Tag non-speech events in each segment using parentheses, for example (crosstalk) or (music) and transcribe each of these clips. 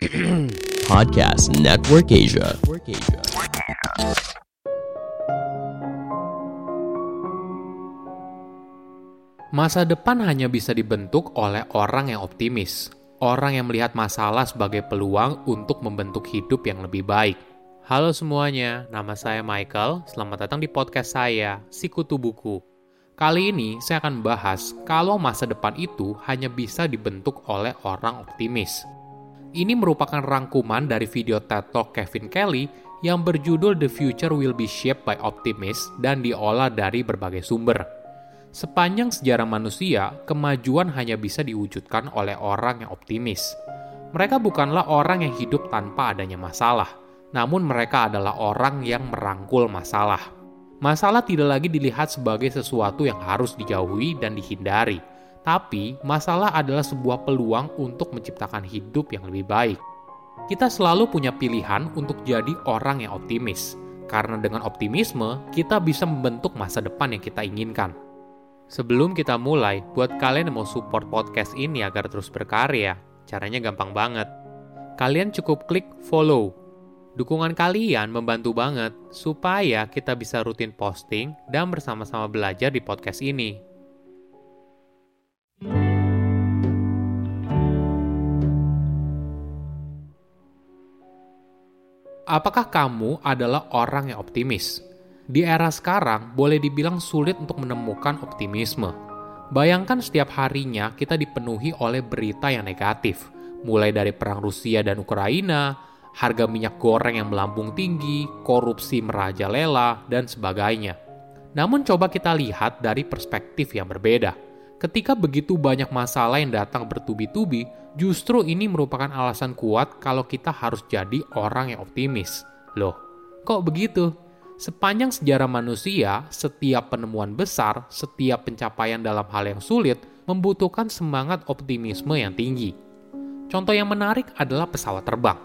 (clears throat) Podcast Network Asia. Masa depan hanya bisa dibentuk oleh orang yang optimis, orang yang melihat masalah sebagai peluang untuk membentuk hidup yang lebih baik. Halo semuanya, nama saya Michael. Selamat datang di podcast saya, Sikutu Buku. Kali ini saya akan bahas kalau masa depan itu hanya bisa dibentuk oleh orang optimis. Ini merupakan rangkuman dari video TED Talk Kevin Kelly yang berjudul The Future Will Be Shaped by Optimists dan diolah dari berbagai sumber. Sepanjang sejarah manusia, kemajuan hanya bisa diwujudkan oleh orang yang optimis. Mereka bukanlah orang yang hidup tanpa adanya masalah, namun mereka adalah orang yang merangkul masalah. Masalah tidak lagi dilihat sebagai sesuatu yang harus dijauhi dan dihindari, tapi masalah adalah sebuah peluang untuk menciptakan hidup yang lebih baik. Kita selalu punya pilihan untuk jadi orang yang optimis, karena dengan optimisme kita bisa membentuk masa depan yang kita inginkan. Sebelum kita mulai, buat kalian yang mau support podcast ini agar terus berkarya, caranya gampang banget. Kalian cukup klik follow. Dukungan kalian membantu banget supaya kita bisa rutin posting dan bersama-sama belajar di podcast ini. Apakah kamu adalah orang yang optimis? Di era sekarang, boleh dibilang sulit untuk menemukan optimisme. Bayangkan setiap harinya kita dipenuhi oleh berita yang negatif, mulai dari perang Rusia dan Ukraina, harga minyak goreng yang melambung tinggi, korupsi merajalela, dan sebagainya. Namun coba kita lihat dari perspektif yang berbeda. Ketika begitu banyak masalah yang datang bertubi-tubi, justru ini merupakan alasan kuat kalau kita harus jadi orang yang optimis. Loh, kok begitu? Sepanjang sejarah manusia, setiap penemuan besar, setiap pencapaian dalam hal yang sulit membutuhkan semangat optimisme yang tinggi. Contoh yang menarik adalah pesawat terbang.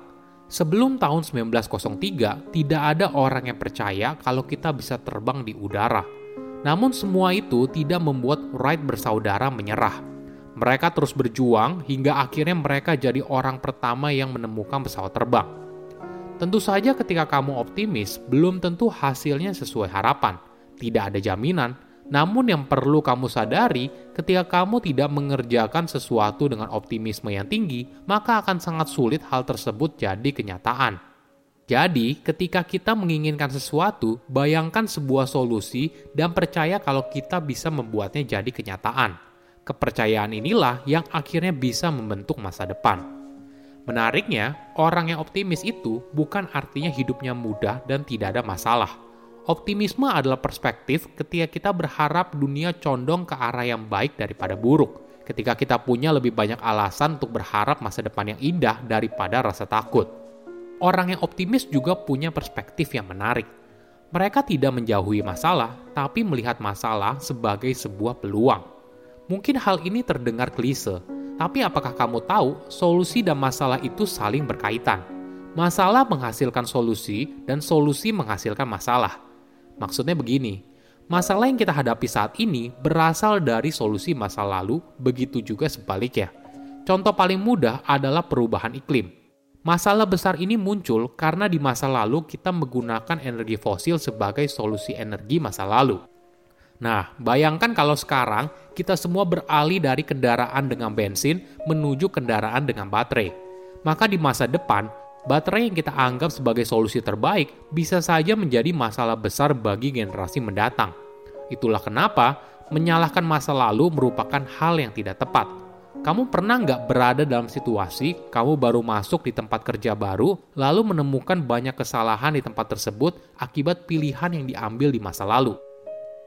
Sebelum tahun 1903, tidak ada orang yang percaya kalau kita bisa terbang di udara. Namun semua itu tidak membuat Wright bersaudara menyerah. Mereka terus berjuang hingga akhirnya mereka jadi orang pertama yang menemukan pesawat terbang. Tentu saja ketika kamu optimis, belum tentu hasilnya sesuai harapan. Tidak ada jaminan, namun yang perlu kamu sadari, ketika kamu tidak mengerjakan sesuatu dengan optimisme yang tinggi, maka akan sangat sulit hal tersebut jadi kenyataan. Jadi, ketika kita menginginkan sesuatu, bayangkan sebuah solusi dan percaya kalau kita bisa membuatnya jadi kenyataan. Kepercayaan inilah yang akhirnya bisa membentuk masa depan. Menariknya, orang yang optimis itu bukan artinya hidupnya mudah dan tidak ada masalah. Optimisme adalah perspektif ketika kita berharap dunia condong ke arah yang baik daripada buruk. Ketika kita punya lebih banyak alasan untuk berharap masa depan yang indah daripada rasa takut. Orang yang optimis juga punya perspektif yang menarik. Mereka tidak menjauhi masalah, tapi melihat masalah sebagai sebuah peluang. Mungkin hal ini terdengar klise, tapi apakah kamu tahu solusi dan masalah itu saling berkaitan? Masalah menghasilkan solusi dan solusi menghasilkan masalah. Maksudnya begini, masalah yang kita hadapi saat ini berasal dari solusi masa lalu, begitu juga sebaliknya. Contoh paling mudah adalah perubahan iklim. Masalah besar ini muncul karena di masa lalu kita menggunakan energi fosil sebagai solusi energi masa lalu. Nah, bayangkan kalau sekarang kita semua beralih dari kendaraan dengan bensin menuju kendaraan dengan baterai. Maka di masa depan, baterai yang kita anggap sebagai solusi terbaik bisa saja menjadi masalah besar bagi generasi mendatang. Itulah kenapa menyalahkan masa lalu merupakan hal yang tidak tepat. Kamu pernah nggak berada dalam situasi kamu baru masuk di tempat kerja baru, lalu menemukan banyak kesalahan di tempat tersebut akibat pilihan yang diambil di masa lalu?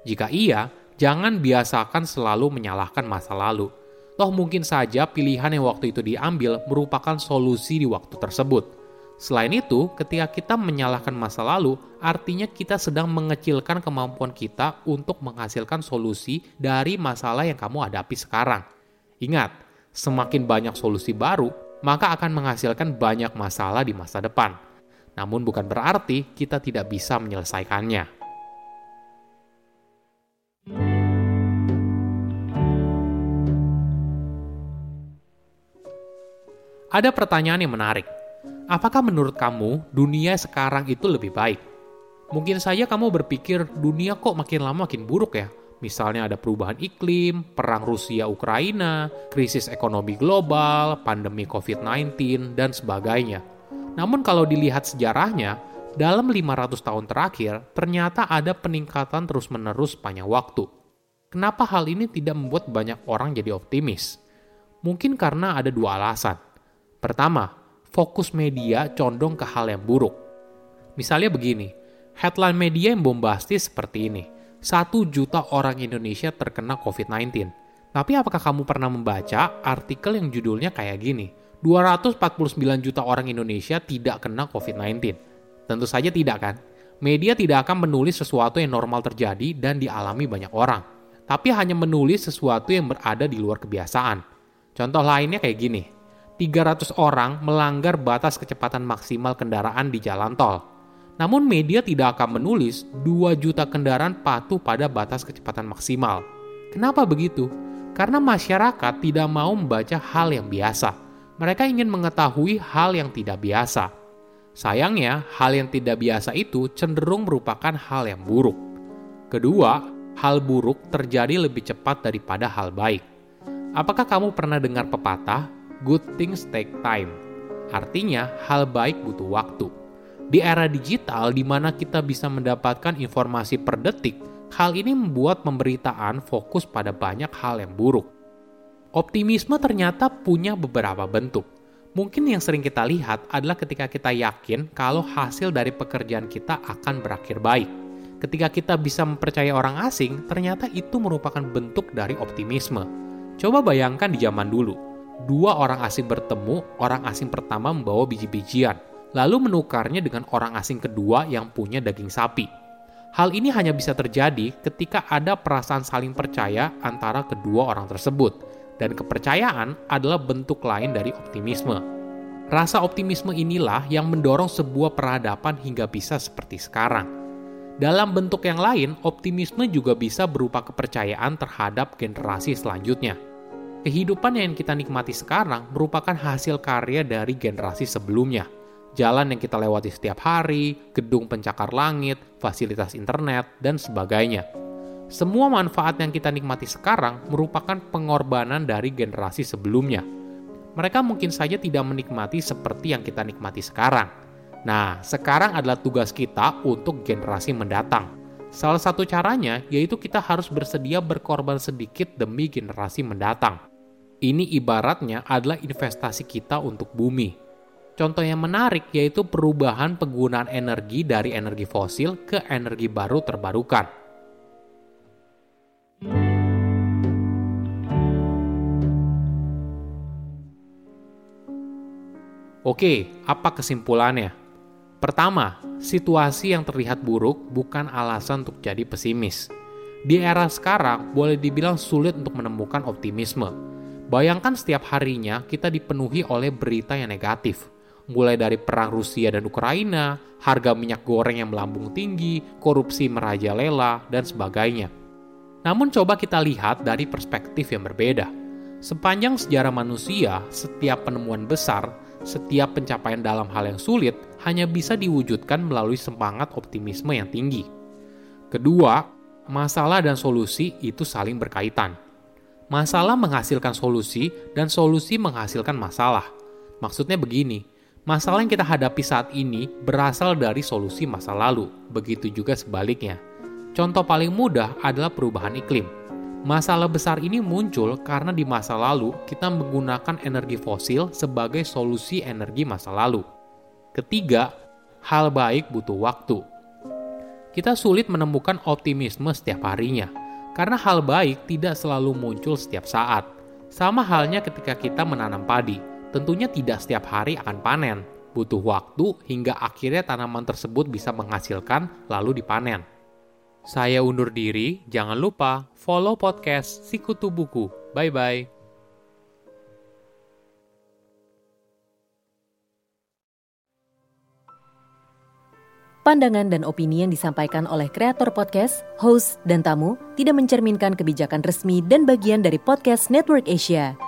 Jika iya, jangan biasakan selalu menyalahkan masa lalu. Toh mungkin saja pilihan yang waktu itu diambil merupakan solusi di waktu tersebut. Selain itu, ketika kita menyalahkan masa lalu, artinya kita sedang mengecilkan kemampuan kita untuk menghasilkan solusi dari masalah yang kamu hadapi sekarang. Ingat, semakin banyak solusi baru, maka akan menghasilkan banyak masalah di masa depan. Namun bukan berarti kita tidak bisa menyelesaikannya. Ada pertanyaan yang menarik. Apakah menurut kamu dunia sekarang itu lebih baik? Mungkin saja kamu berpikir dunia kok makin lama makin buruk ya. Misalnya ada perubahan iklim, perang Rusia-Ukraina, krisis ekonomi global, pandemi COVID-19, dan sebagainya. Namun kalau dilihat sejarahnya, dalam 500 tahun terakhir, ternyata ada peningkatan terus-menerus sepanjang waktu. Kenapa hal ini tidak membuat banyak orang jadi optimis? Mungkin karena ada dua alasan. Pertama, fokus media condong ke hal yang buruk. Misalnya begini, headline media yang bombastis seperti ini. Satu juta orang Indonesia terkena COVID-19. Tapi apakah kamu pernah membaca artikel yang judulnya kayak gini? 249 juta orang Indonesia tidak kena COVID-19. Tentu saja tidak kan? Media tidak akan menulis sesuatu yang normal terjadi dan dialami banyak orang. Tapi hanya menulis sesuatu yang berada di luar kebiasaan. Contoh lainnya kayak gini. 300 orang melanggar batas kecepatan maksimal kendaraan di jalan tol. Namun media tidak akan menulis 2 juta kendaraan patuh pada batas kecepatan maksimal. Kenapa begitu? Karena masyarakat tidak mau membaca hal yang biasa. Mereka ingin mengetahui hal yang tidak biasa. Sayangnya, hal yang tidak biasa itu cenderung merupakan hal yang buruk. Kedua, hal buruk terjadi lebih cepat daripada hal baik. Apakah kamu pernah dengar pepatah good things take time. Artinya, hal baik butuh waktu. Di era digital di mana kita bisa mendapatkan informasi per detik, hal ini membuat pemberitaan fokus pada banyak hal yang buruk. Optimisme ternyata punya beberapa bentuk. Mungkin yang sering kita lihat adalah ketika kita yakin kalau hasil dari pekerjaan kita akan berakhir baik. Ketika kita bisa mempercayai orang asing, ternyata itu merupakan bentuk dari optimisme. Coba bayangkan di zaman dulu, dua orang asing bertemu, orang asing pertama membawa biji-bijian, lalu menukarnya dengan orang asing kedua yang punya daging sapi. Hal ini hanya bisa terjadi ketika ada perasaan saling percaya antara kedua orang tersebut, dan kepercayaan adalah bentuk lain dari optimisme. Rasa optimisme inilah yang mendorong sebuah peradaban hingga bisa seperti sekarang. Dalam bentuk yang lain, optimisme juga bisa berupa kepercayaan terhadap generasi selanjutnya Kehidupan yang kita nikmati sekarang merupakan hasil karya dari generasi sebelumnya. Jalan yang kita lewati setiap hari, gedung pencakar langit, fasilitas internet, dan sebagainya. Semua manfaat yang kita nikmati sekarang merupakan pengorbanan dari generasi sebelumnya. Mereka mungkin saja tidak menikmati seperti yang kita nikmati sekarang. Nah, sekarang adalah tugas kita untuk generasi mendatang. Salah satu caranya yaitu kita harus bersedia berkorban sedikit demi generasi mendatang. Ini ibaratnya adalah investasi kita untuk bumi. Contoh yang menarik yaitu perubahan penggunaan energi dari energi fosil ke energi baru terbarukan. Oke, apa kesimpulannya? Pertama, situasi yang terlihat buruk bukan alasan untuk jadi pesimis. Di era sekarang, boleh dibilang sulit untuk menemukan optimisme Bayangkan setiap harinya kita dipenuhi oleh berita yang negatif, mulai dari perang Rusia dan Ukraina, harga minyak goreng yang melambung tinggi, korupsi merajalela, dan sebagainya. Namun coba kita lihat dari perspektif yang berbeda. Sepanjang sejarah manusia, setiap penemuan besar, setiap pencapaian dalam hal yang sulit hanya bisa diwujudkan melalui semangat optimisme yang tinggi. Kedua, masalah dan solusi itu saling berkaitan Masalah menghasilkan solusi dan solusi menghasilkan masalah. Maksudnya begini, masalah yang kita hadapi saat ini berasal dari solusi masa lalu, begitu juga sebaliknya. Contoh paling mudah adalah perubahan iklim. Masalah besar ini muncul karena di masa lalu kita menggunakan energi fosil sebagai solusi energi masa lalu. Ketiga, hal baik butuh waktu. Kita sulit menemukan optimisme setiap harinya karena hal baik tidak selalu muncul setiap saat. Sama halnya ketika kita menanam padi, tentunya tidak setiap hari akan panen. Butuh waktu hingga akhirnya tanaman tersebut bisa menghasilkan lalu dipanen. Saya undur diri, jangan lupa follow podcast Sikutu Buku. Bye-bye. Pandangan dan opini yang disampaikan oleh kreator podcast, host, dan tamu tidak mencerminkan kebijakan resmi dan bagian dari podcast Network Asia.